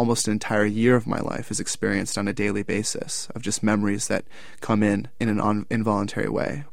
almost an entire year of my life is experienced on a daily basis of just memories that come in in an un- involuntary way.